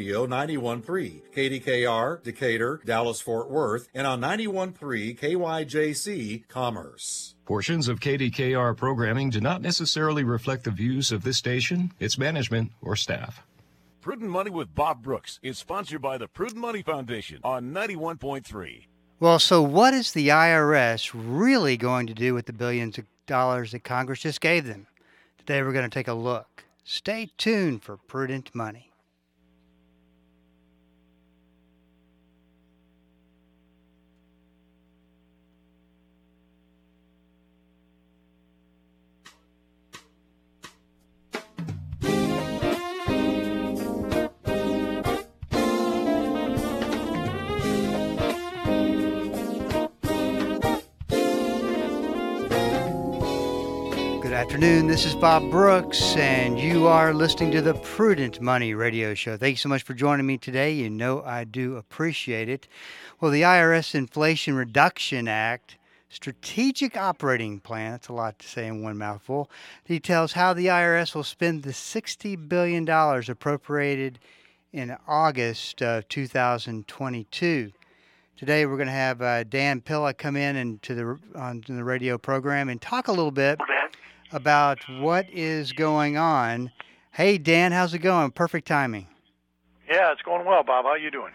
Radio 91.3, KDKR, Decatur, Dallas Fort Worth, and on 91.3 KYJC Commerce. Portions of KDKR programming do not necessarily reflect the views of this station, its management, or staff. Prudent Money with Bob Brooks is sponsored by the Prudent Money Foundation on 91.3. Well, so what is the IRS really going to do with the billions of dollars that Congress just gave them? Today we're going to take a look. Stay tuned for Prudent Money. Afternoon. This is Bob Brooks, and you are listening to the Prudent Money Radio Show. Thank you so much for joining me today. You know I do appreciate it. Well, the IRS Inflation Reduction Act Strategic Operating Plan, that's a lot to say in one mouthful, details how the IRS will spend the $60 billion appropriated in August of 2022. Today we're going to have uh, Dan Pilla come in and to the on the radio program and talk a little bit about what is going on. Hey, Dan, how's it going? Perfect timing. Yeah, it's going well, Bob. How you doing?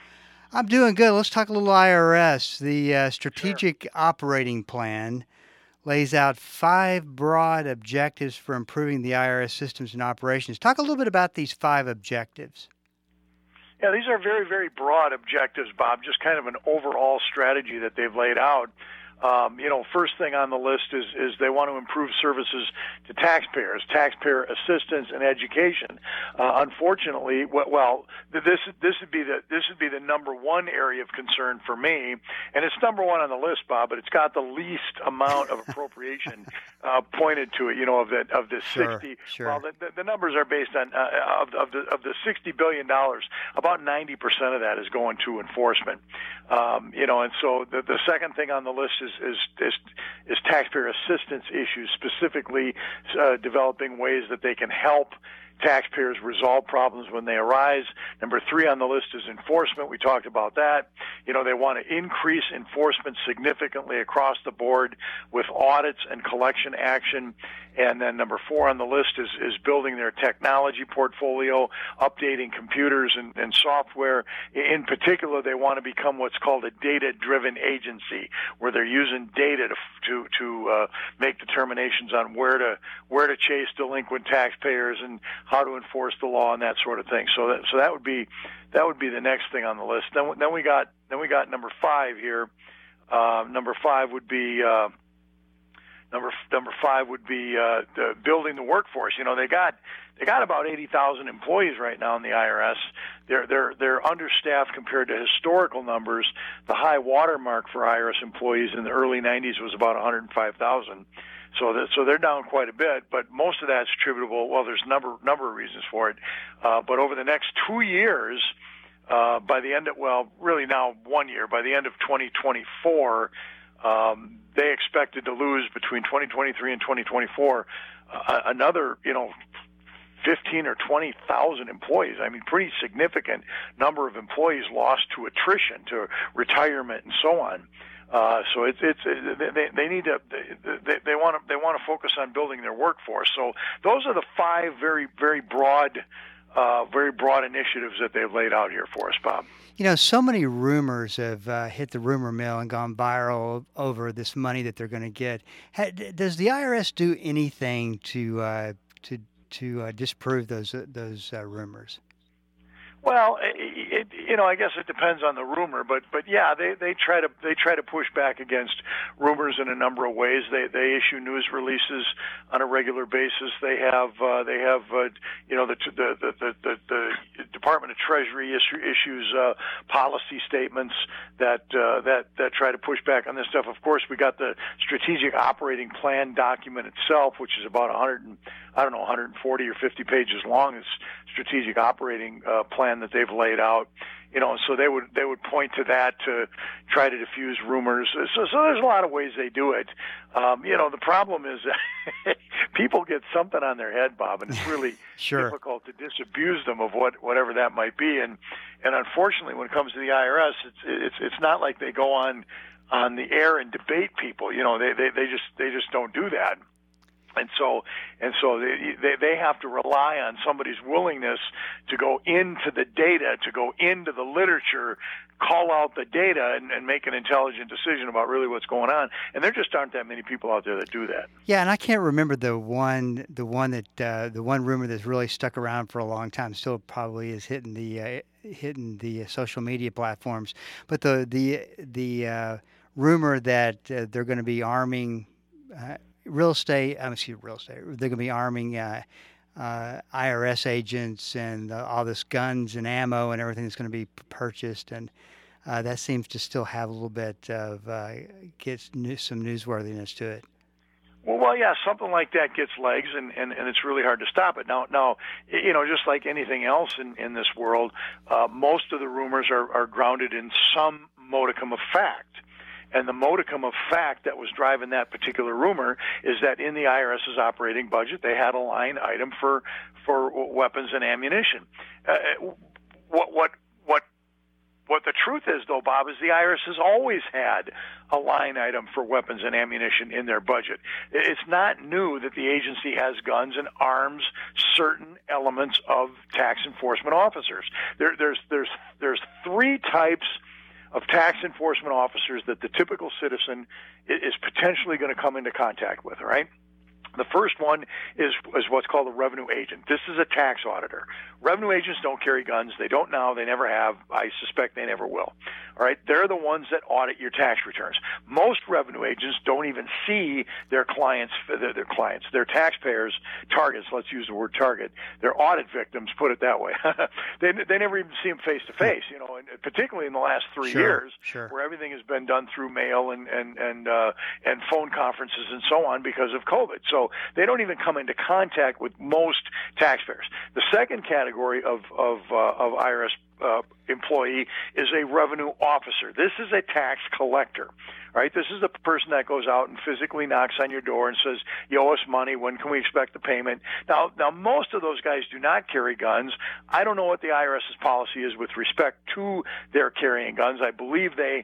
I'm doing good. Let's talk a little IRS. The uh, Strategic sure. Operating Plan lays out five broad objectives for improving the IRS systems and operations. Talk a little bit about these five objectives. Yeah, these are very, very broad objectives, Bob. Just kind of an overall strategy that they've laid out. Um, you know, first thing on the list is is they want to improve services to taxpayers, taxpayer assistance and education. Uh, unfortunately, well, this this would be the this would be the number one area of concern for me, and it's number one on the list, Bob. But it's got the least amount of appropriation uh, pointed to it. You know, of the of the sure, sixty. Sure. Well, the, the, numbers are based on uh, of, of the of the sixty billion dollars. About ninety percent of that is going to enforcement. Um, you know, and so the the second thing on the list is is is, is taxpayer assistance issues, specifically uh, developing ways that they can help taxpayers resolve problems when they arise. Number three on the list is enforcement. We talked about that. You know, they want to increase enforcement significantly across the board with audits and collection action. And then number four on the list is, is building their technology portfolio, updating computers and, and software. In particular, they want to become what's called a data driven agency where they're using data to, to, to uh, make determinations on where to, where to chase delinquent taxpayers and how to enforce the law and that sort of thing. So that, so that would be, that would be the next thing on the list. Then, then we got, then we got number five here. Uh, number five would be, uh, Number number five would be uh, the building the workforce. You know, they got they got about eighty thousand employees right now in the IRS. They're they're they're understaffed compared to historical numbers. The high watermark for IRS employees in the early '90s was about 105,000. So that, so they're down quite a bit, but most of that's attributable. Well, there's number number of reasons for it, uh, but over the next two years, uh, by the end of well, really now one year, by the end of 2024, um, they expected to lose between 2023 and 2024 uh, another, you know, 15 or 20,000 employees. I mean, pretty significant number of employees lost to attrition, to retirement, and so on. Uh, so it's it's they, they need to they, they want to they want to focus on building their workforce. So those are the five very very broad uh, very broad initiatives that they've laid out here for us, Bob. You know, so many rumors have uh, hit the rumor mill and gone viral over this money that they're going to get. Does the IRS do anything to uh, to to uh, disprove those uh, those uh, rumors? Well, it, you know, I guess it depends on the rumor, but but yeah, they they try to they try to push back against rumors in a number of ways. They they issue news releases on a regular basis. They have uh, they have uh, you know the the, the the the Department of Treasury issue, issues uh, policy statements that uh, that that try to push back on this stuff. Of course, we got the strategic operating plan document itself, which is about 100 and, I don't know 140 or 50 pages long. It's strategic operating uh, plan that they've laid out. You know, so they would they would point to that to try to diffuse rumors. So, so there's a lot of ways they do it. Um, you know, the problem is people get something on their head, Bob, and it's really sure. difficult to disabuse them of what whatever that might be. And and unfortunately, when it comes to the IRS, it's it's it's not like they go on on the air and debate people. You know, they they, they just they just don't do that and so and so they, they they have to rely on somebody's willingness to go into the data to go into the literature call out the data and, and make an intelligent decision about really what's going on. And there just aren't that many people out there that do that. Yeah and i can't remember the one the one that uh, the one rumor that's really stuck around for a long time still probably is hitting the uh, hitting the social media platforms. But the the the uh, rumor that uh, they're going to be arming uh, real estate, I'm excuse real estate. They're going to be arming uh, uh, IRS agents and uh, all this guns and ammo and everything that's going to be purchased, and uh, that seems to still have a little bit of uh, gets some newsworthiness to it. Well, well, yeah, something like that gets legs, and, and, and it's really hard to stop it. Now, now, you know, just like anything else in, in this world, uh, most of the rumors are, are grounded in some modicum of fact. And the modicum of fact that was driving that particular rumor is that in the IRS's operating budget, they had a line item for for weapons and ammunition. Uh, what what what what the truth is, though, Bob, is the IRS has always had a line item for weapons and ammunition in their budget. It's not new that the agency has guns and arms certain elements of tax enforcement officers. There, there's there's there's three types of tax enforcement officers that the typical citizen is potentially going to come into contact with, right? The first one is, is what's called a revenue agent. This is a tax auditor. Revenue agents don't carry guns. They don't now. They never have. I suspect they never will. All right. They're the ones that audit your tax returns. Most revenue agents don't even see their clients, their, their clients, their taxpayers' targets. Let's use the word target. Their audit victims, put it that way. they, they never even see them face to face, you know, and particularly in the last three sure, years sure. where everything has been done through mail and, and, and, uh, and phone conferences and so on because of COVID. So they don't even come into contact with most taxpayers. The second category of of, uh, of IRS uh, employee is a revenue officer. This is a tax collector, right? This is the person that goes out and physically knocks on your door and says, "You owe us money. When can we expect the payment?" Now, now most of those guys do not carry guns. I don't know what the IRS's policy is with respect to their carrying guns. I believe they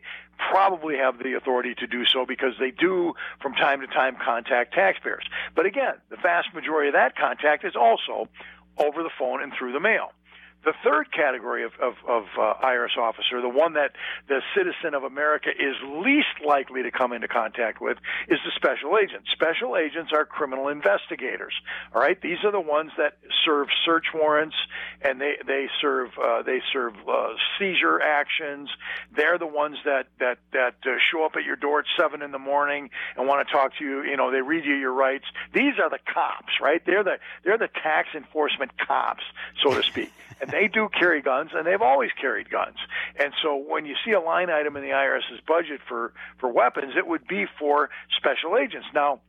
probably have the authority to do so because they do from time to time contact taxpayers. But again, the vast majority of that contact is also over the phone and through the mail. The third category of, of, of uh, IRS officer, the one that the citizen of America is least likely to come into contact with, is the special agent. Special agents are criminal investigators. All right, these are the ones that serve search warrants and they they serve uh, they serve uh, seizure actions. They're the ones that that that uh, show up at your door at seven in the morning and want to talk to you. You know, they read you your rights. These are the cops, right? They're the they're the tax enforcement cops, so to speak. And they do carry guns, and they've always carried guns. And so when you see a line item in the IRS's budget for, for weapons, it would be for special agents. Now,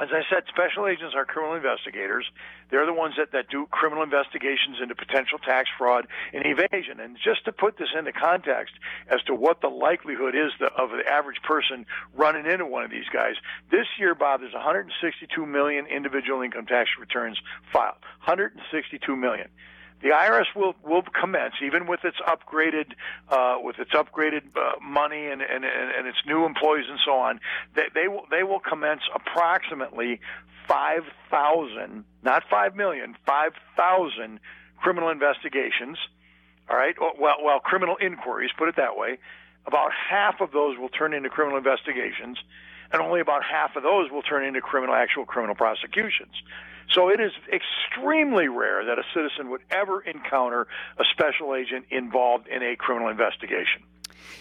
as I said, special agents are criminal investigators. They're the ones that, that do criminal investigations into potential tax fraud and evasion. And just to put this into context as to what the likelihood is the, of the average person running into one of these guys, this year, Bob, there's 162 million individual income tax returns filed. 162 million the IRS will will commence even with its upgraded uh, with its upgraded uh, money and, and and its new employees and so on. They, they will they will commence approximately five thousand, not five million, five thousand criminal investigations. All right, well, well, criminal inquiries, put it that way. About half of those will turn into criminal investigations, and only about half of those will turn into criminal actual criminal prosecutions. So it is extremely rare that a citizen would ever encounter a special agent involved in a criminal investigation.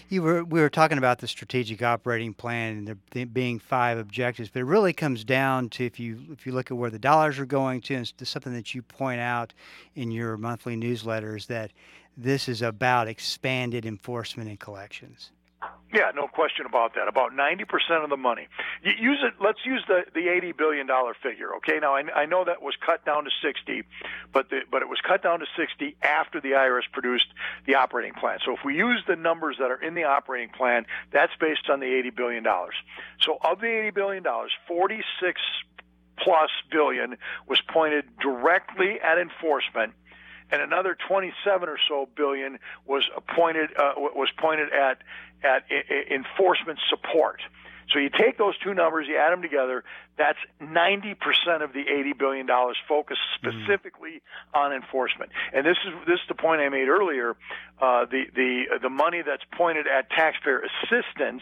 You were we were talking about the strategic operating plan and there being five objectives, but it really comes down to if you if you look at where the dollars are going to, and something that you point out in your monthly newsletters that this is about expanded enforcement and collections. Yeah, no question about that. About 90% of the money. You use it. Let's use the the 80 billion dollar figure. Okay. Now I, I know that was cut down to 60, but the, but it was cut down to 60 after the IRS produced the operating plan. So if we use the numbers that are in the operating plan, that's based on the 80 billion dollars. So of the 80 billion dollars, 46 plus billion was pointed directly at enforcement and another 27 or so billion was appointed uh, was pointed at at enforcement support. So you take those two numbers, you add them together. That's 90% of the 80 billion dollars focused mm-hmm. specifically mm. on enforcement. And this is this is the point I made earlier. Uh, the the the money that's pointed at taxpayer assistance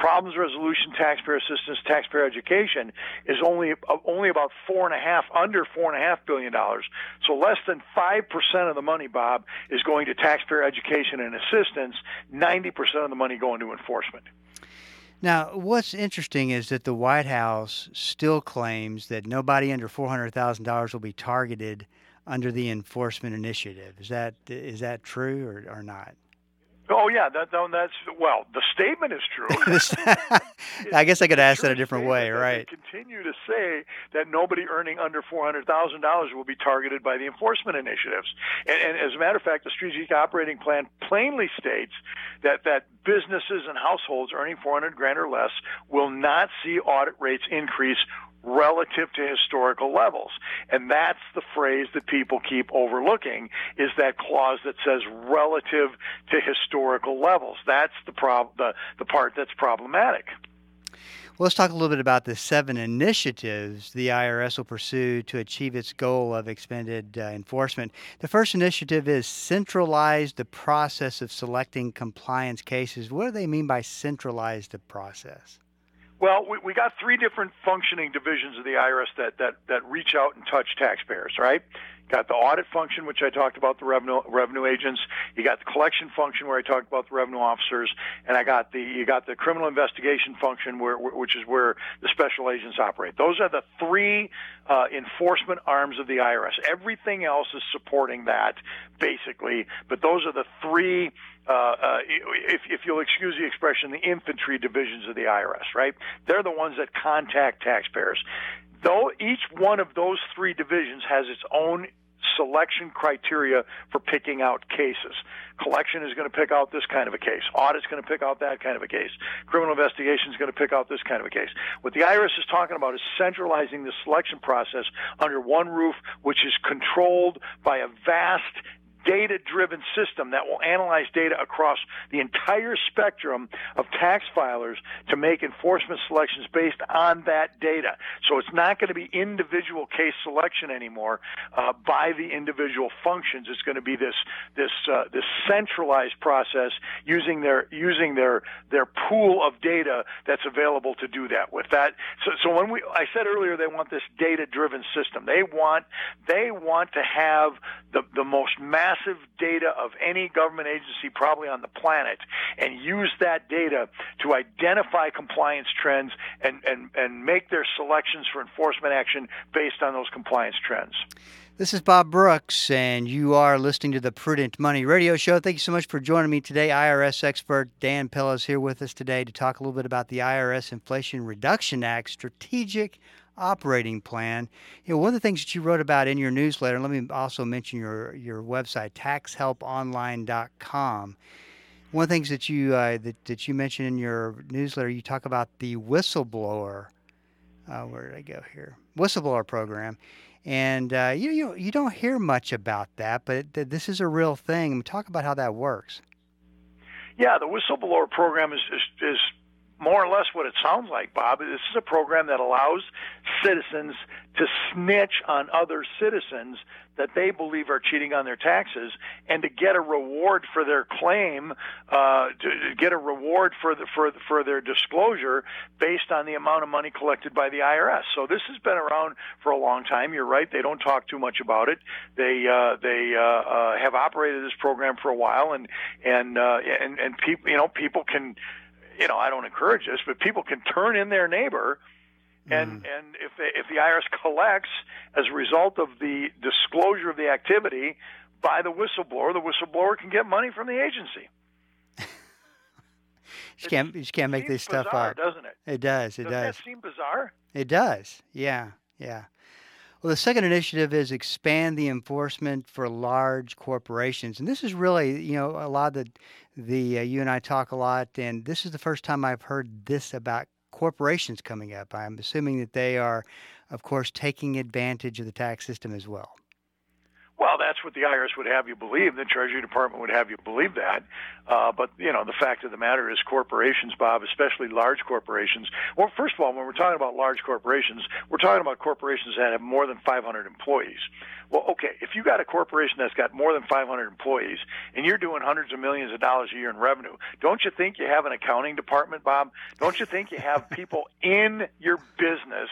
problems resolution, taxpayer assistance, taxpayer education is only only about four and a half, under four and a half billion dollars. So less than five percent of the money, Bob, is going to taxpayer education and assistance. Ninety percent of the money going to enforcement. Now, what's interesting is that the White House still claims that nobody under four hundred thousand dollars will be targeted under the enforcement initiative. Is that is that true or, or not? Oh yeah, that, that's well. The statement is true. I guess I could ask that a different way, right? Continue to say that nobody earning under four hundred thousand dollars will be targeted by the enforcement initiatives. And, and as a matter of fact, the strategic operating plan plainly states that that businesses and households earning four hundred grand or less will not see audit rates increase relative to historical levels. And that's the phrase that people keep overlooking is that clause that says relative to historical levels. That's the prob- the, the part that's problematic. Well, let's talk a little bit about the seven initiatives the IRS will pursue to achieve its goal of expanded uh, enforcement. The first initiative is centralize the process of selecting compliance cases. What do they mean by centralize the process? Well, we, we got three different functioning divisions of the IRS that, that, that reach out and touch taxpayers, right? Got the audit function, which I talked about the revenue revenue agents. You got the collection function, where I talked about the revenue officers, and I got the you got the criminal investigation function, where which is where the special agents operate. Those are the three uh, enforcement arms of the IRS. Everything else is supporting that, basically. But those are the three uh, uh, if, if you'll excuse the expression, the infantry divisions of the IRS, right? They're the ones that contact taxpayers. Though each one of those three divisions has its own selection criteria for picking out cases. Collection is going to pick out this kind of a case. Audit is going to pick out that kind of a case. Criminal investigation is going to pick out this kind of a case. What the IRS is talking about is centralizing the selection process under one roof, which is controlled by a vast data driven system that will analyze data across the entire spectrum of tax filers to make enforcement selections based on that data. So it's not going to be individual case selection anymore uh, by the individual functions. It's going to be this this uh, this centralized process using their using their their pool of data that's available to do that with that. So, so when we I said earlier they want this data driven system. They want they want to have the the most massive massive data of any government agency probably on the planet and use that data to identify compliance trends and, and, and make their selections for enforcement action based on those compliance trends. This is Bob Brooks, and you are listening to the Prudent Money Radio Show. Thank you so much for joining me today. IRS expert Dan Pilla is here with us today to talk a little bit about the IRS Inflation Reduction Act strategic operating plan. You know, one of the things that you wrote about in your newsletter, let me also mention your, your website, taxhelponline.com. One of the things that you uh, that, that you mentioned in your newsletter, you talk about the whistleblower. Uh, where did I go here? Whistleblower program, and uh, you, you you don't hear much about that, but this is a real thing. Talk about how that works. Yeah, the whistleblower program is, is, is more or less what it sounds like, Bob. This is a program that allows citizens to snitch on other citizens that they believe are cheating on their taxes and to get a reward for their claim, uh, to get a reward for the, for for their disclosure based on the amount of money collected by the IRS. So this has been around for a long time. You're right; they don't talk too much about it. They uh, they uh, uh, have operated this program for a while, and and uh, and and people you know people can you know, I don't encourage this, but people can turn in their neighbor, and mm. and if they, if the IRS collects as a result of the disclosure of the activity by the whistleblower, the whistleblower can get money from the agency. just can't you can't make this stuff bizarre, up. doesn't it? It does. It Doesn't does. that seem bizarre? It does. Yeah. Yeah. Well, the second initiative is expand the enforcement for large corporations, and this is really, you know, a lot of the, the uh, you and I talk a lot, and this is the first time I've heard this about corporations coming up. I'm assuming that they are, of course, taking advantage of the tax system as well. Well, that's what the IRS would have you believe. The Treasury Department would have you believe that. Uh, but you know, the fact of the matter is, corporations, Bob, especially large corporations. Well, first of all, when we're talking about large corporations, we're talking about corporations that have more than 500 employees. Well, okay, if you got a corporation that's got more than 500 employees and you're doing hundreds of millions of dollars a year in revenue, don't you think you have an accounting department, Bob? Don't you think you have people in your business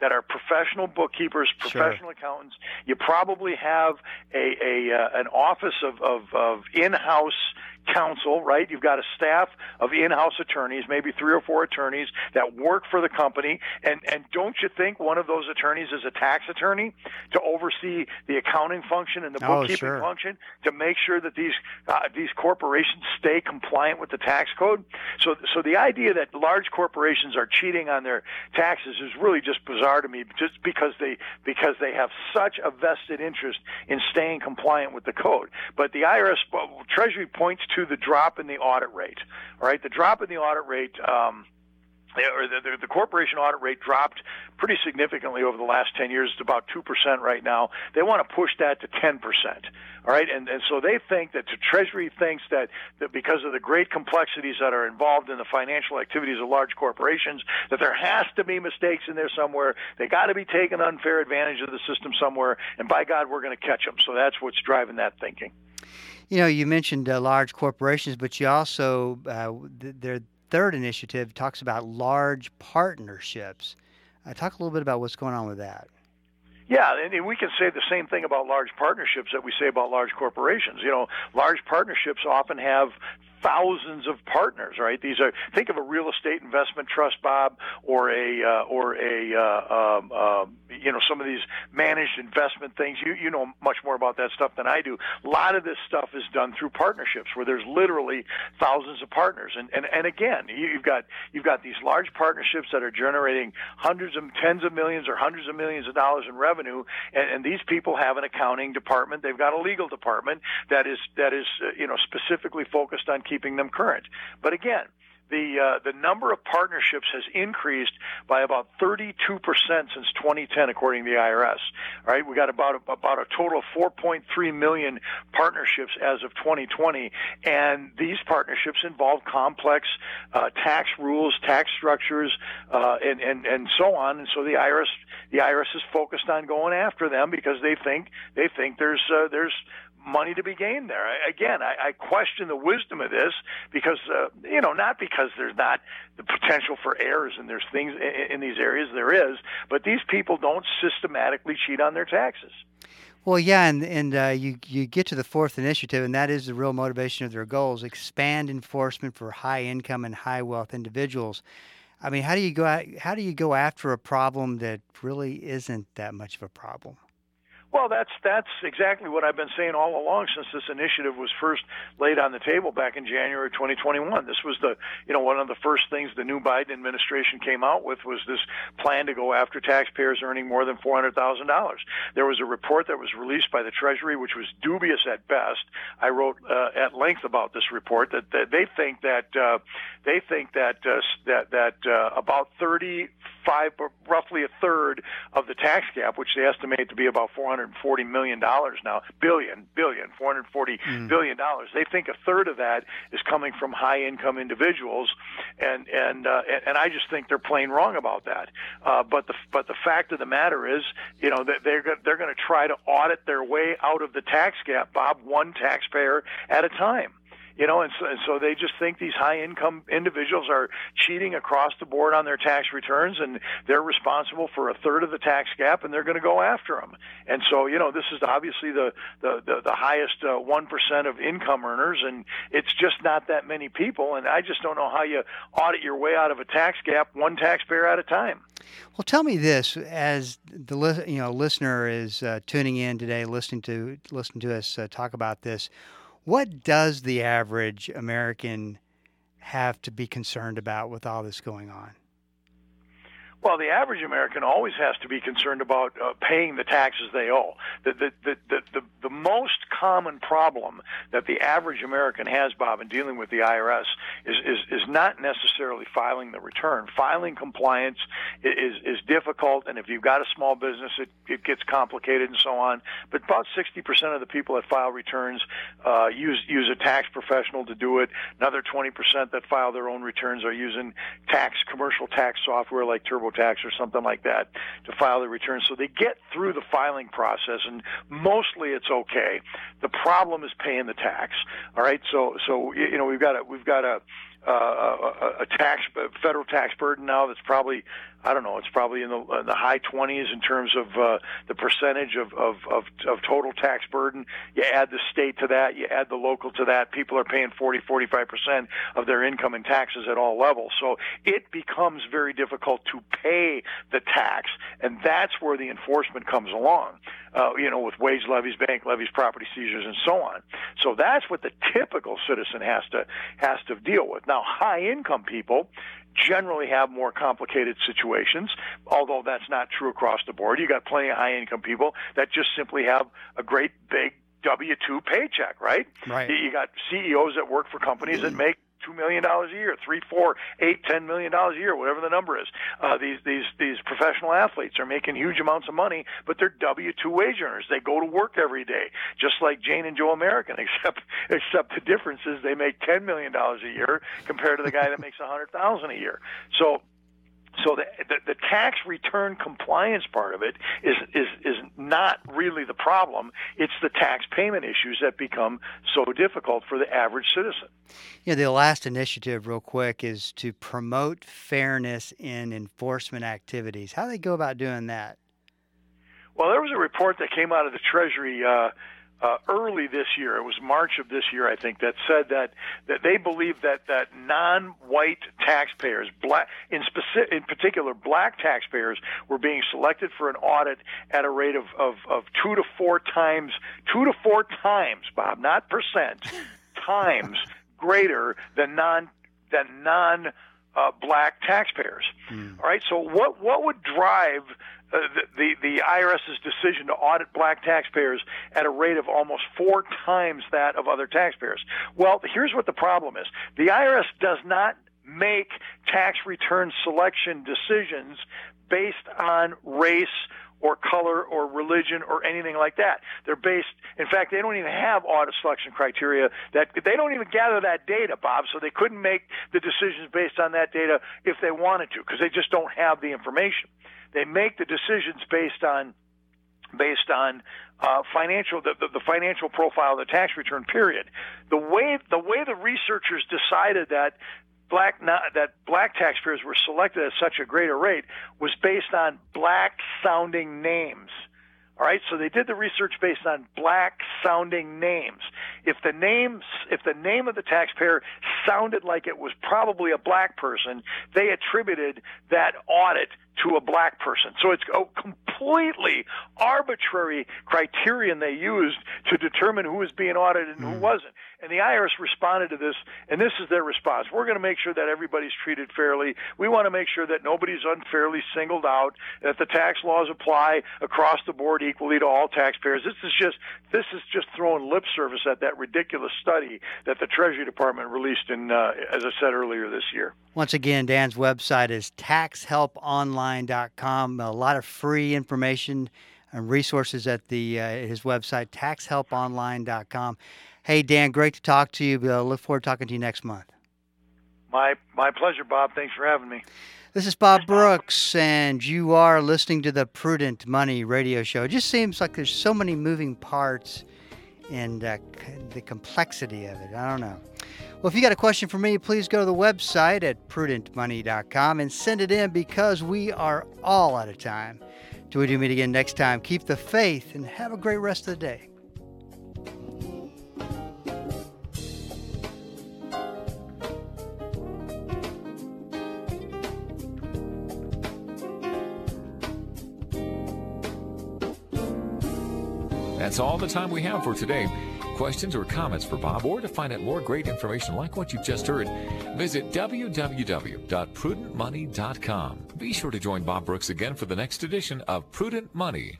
that are professional bookkeepers, Sure. professional accountants? You probably have a, a uh, an office of, of, of in-house counsel, right? You've got a staff of in-house attorneys, maybe three or four attorneys that work for the company. And and don't you think one of those attorneys is a tax attorney to oversee the accounting function and the Oh, bookkeeping sure. function to make sure that these uh, these corporations stay compliant with the tax code? So so the idea that large corporations are cheating on their taxes is really just bizarre to me, just because they because they have such a vested interest in staying compliant with the code. But the IRS Treasury points to the drop in the audit rate. All right, the drop in the audit rate. Um, or the, the, the corporation audit rate dropped pretty significantly over the last 10 years. It's about 2% right now. They want to push that to 10%. All right. And, and so they think that the Treasury thinks that, that because of the great complexities that are involved in the financial activities of large corporations, that there has to be mistakes in there somewhere. They got to be taking unfair advantage of the system somewhere. And by God, we're going to catch them. So that's what's driving that thinking. You know, you mentioned uh, large corporations, but you also uh, th- their third initiative talks about large partnerships. Uh, talk a little bit about what's going on with that. Yeah, and and we can say the same thing about large partnerships that we say about large corporations. You know, large partnerships often have thousands of partners, right? These are think of a real estate investment trust, Bob, or a uh, or a uh, um, um, you know some of these managed investment things. You you know much more about that stuff than I do. A lot of this stuff is done through partnerships where there's literally thousands of partners, and and and again, you- you've got you've got these large partnerships that are generating hundreds of tens of millions or hundreds of millions of dollars in revenue, and, and these people have an accounting department. They've got a legal department that is that is uh, you know specifically focused on keeping them current. But again, the uh, the number of partnerships has increased by about 32% since 2010, according to the IRS. All right, we got about about a total of 4.3 million partnerships as of 2020, and these partnerships involve complex uh, tax rules, tax structures, uh, and and and so on. And so the IRS the IRS is focused on going after them because they think they think there's uh, there's money to be gained there. I, again, I, I question the wisdom of this because, uh, you know, not because there's not the potential for errors and there's things in, in these areas there is, but these people don't systematically cheat on their taxes. Well, yeah, and and uh, you you get to the fourth initiative, and that is the real motivation of their goals: expand enforcement for high income and high wealth individuals. I mean, how do you go how do you go after a problem that really isn't that much of a problem? Well, that's that's exactly what I've been saying all along since this initiative was first laid on the table back in January 2021. This was the you know one of the first things the new Biden administration came out with was this plan to go after taxpayers earning more than $400,000. There was a report that was released by the Treasury, which was dubious at best. I wrote uh, at length about this report that, that they think that uh, they think that uh, that that uh, about 30 five, roughly a third of the tax gap, which they estimate to be about 440 million dollars now, billion, billion, four hundred forty billion billion, mm. billion dollars. They think a third of that is coming from high-income individuals, and and uh, and I just think they're plain wrong about that. Uh, but the but the fact of the matter is, you know, they're they're going to try to audit their way out of the tax gap, Bob, one taxpayer at a time you know, and so, and so they just think these high income individuals are cheating across the board on their tax returns, and they're responsible for a third of the tax gap, and they're going to go after them. And so, you know, this is obviously the the the, the highest uh, one of income earners, and it's just not that many people. And I just don't know how you audit your way out of a tax gap, one taxpayer at a time. Well, tell me this: as the you know listener is uh, tuning in today, listening to listening to us uh, talk about this, what does the average American have to be concerned about with all this going on? Well, the average American always has to be concerned about uh, paying the taxes they owe. The, the, the, the, the, the most common problem that the average American has, Bob, in dealing with the IRS is, is, is not necessarily filing the return. Filing compliance is, is difficult, and if you've got a small business, it, it gets complicated and so on. But about 60% of the people that file returns uh, use, use a tax professional to do it. Another 20% that file their own returns are using tax, commercial tax software like Turbo TurboTax or something like that to file the return. So they get through the filing process, and mostly it's okay. The problem is paying the tax. All right, so so you know we've got a we've got a uh, a, tax a federal tax burden now that's probably I don't know it's probably in the, in the high 20s in terms of uh, the percentage of, of, of, of total tax burden. You add the state to that, you add the local to that. People are paying 40 45 percent of their income in taxes at all levels. So it becomes very difficult to pay the tax, and that's where the enforcement comes along. Uh, you know, with wage levies, bank levies, property seizures, and so on. So that's what the typical citizen has to has to deal with. Now, high income people generally have more complicated situations, although that's not true across the board. You got plenty of high income people that just simply have a great big W two paycheck, right? Right. You got CEOs that work for companies that make two million dollars a year, three, four, eight, ten million dollars a year, whatever the number is. Uh, these these these professional athletes are making huge amounts of money, but they're W two wage earners. They go to work every day, just like Jane and Joe American, except except the difference is they make ten million dollars a year compared to the guy that makes a hundred thousand a year. So so the, the, the, tax return compliance part of it is, is, is not really the problem. It's the tax payment issues that become so difficult for the average citizen. Yeah, the last initiative, real quick, is to promote fairness in enforcement activities. How do they go about doing that? Well, there was a report that came out of the Treasury uh, uh, early this year. It was March of this year, I think, that said that that they believe that that non-white taxpayers, black in specific, in particular, black taxpayers, were being selected for an audit at a rate of of, of two to four times, two to four times, Bob, not percent, times greater than non than non uh, black taxpayers. Mm. All right. So what what would drive uh, the, the, the IRS's decision to audit black taxpayers at a rate of almost four times that of other taxpayers. Well, here's what the problem is. The IRS does not make tax return selection decisions based on race or color or religion or anything like that. They're based, in fact, they don't even have audit selection criteria that they don't even gather that data, Bob, so they couldn't make the decisions based on that data if they wanted to because they just don't have the information. They make the decisions based on based on uh, financial the, the, the, financial profile of the tax return period. The way the way the researchers decided that black not, that black taxpayers were selected at such a greater rate was based on black sounding names. All right, so they did the research based on black sounding names. If the names, if the name of the taxpayer sounded like it was probably a black person, they attributed that audit to a black person. So it's a completely arbitrary criterion they used to determine who was being audited and who hmm. wasn't. And the IRS responded to this, and this is their response. We're going to make sure that everybody's treated fairly. We want to make sure that nobody's unfairly singled out, that the tax laws apply across the board equally to all taxpayers. This is just this is just throwing lip service at that ridiculous study that the Treasury Department released in, uh, as I said earlier this year. Once again, Dan's website is taxhelponline.com. A lot of free information and resources at the uh, his website, taxhelponline.com. Hey, Dan, great to talk to you. Uh, look forward to talking to you next month. My my pleasure, Bob. Thanks for having me. This is Bob Brooks, and you are listening to the Prudent Money Radio Show. It just seems like there's so many moving parts and uh, the complexity of it. I don't know. Well, if you got a question for me, please go to the website at prudentmoney.com and send it in because we are all out of time. Till we do meet again next time, keep the faith and have a great rest of the day. That's all the time we have for today. questions, or comments for Bob, or to find out more great information like what you've just heard, visit www.prudentmoney.com. Be sure to join Bob Brooks again for the next edition of Prudent Money.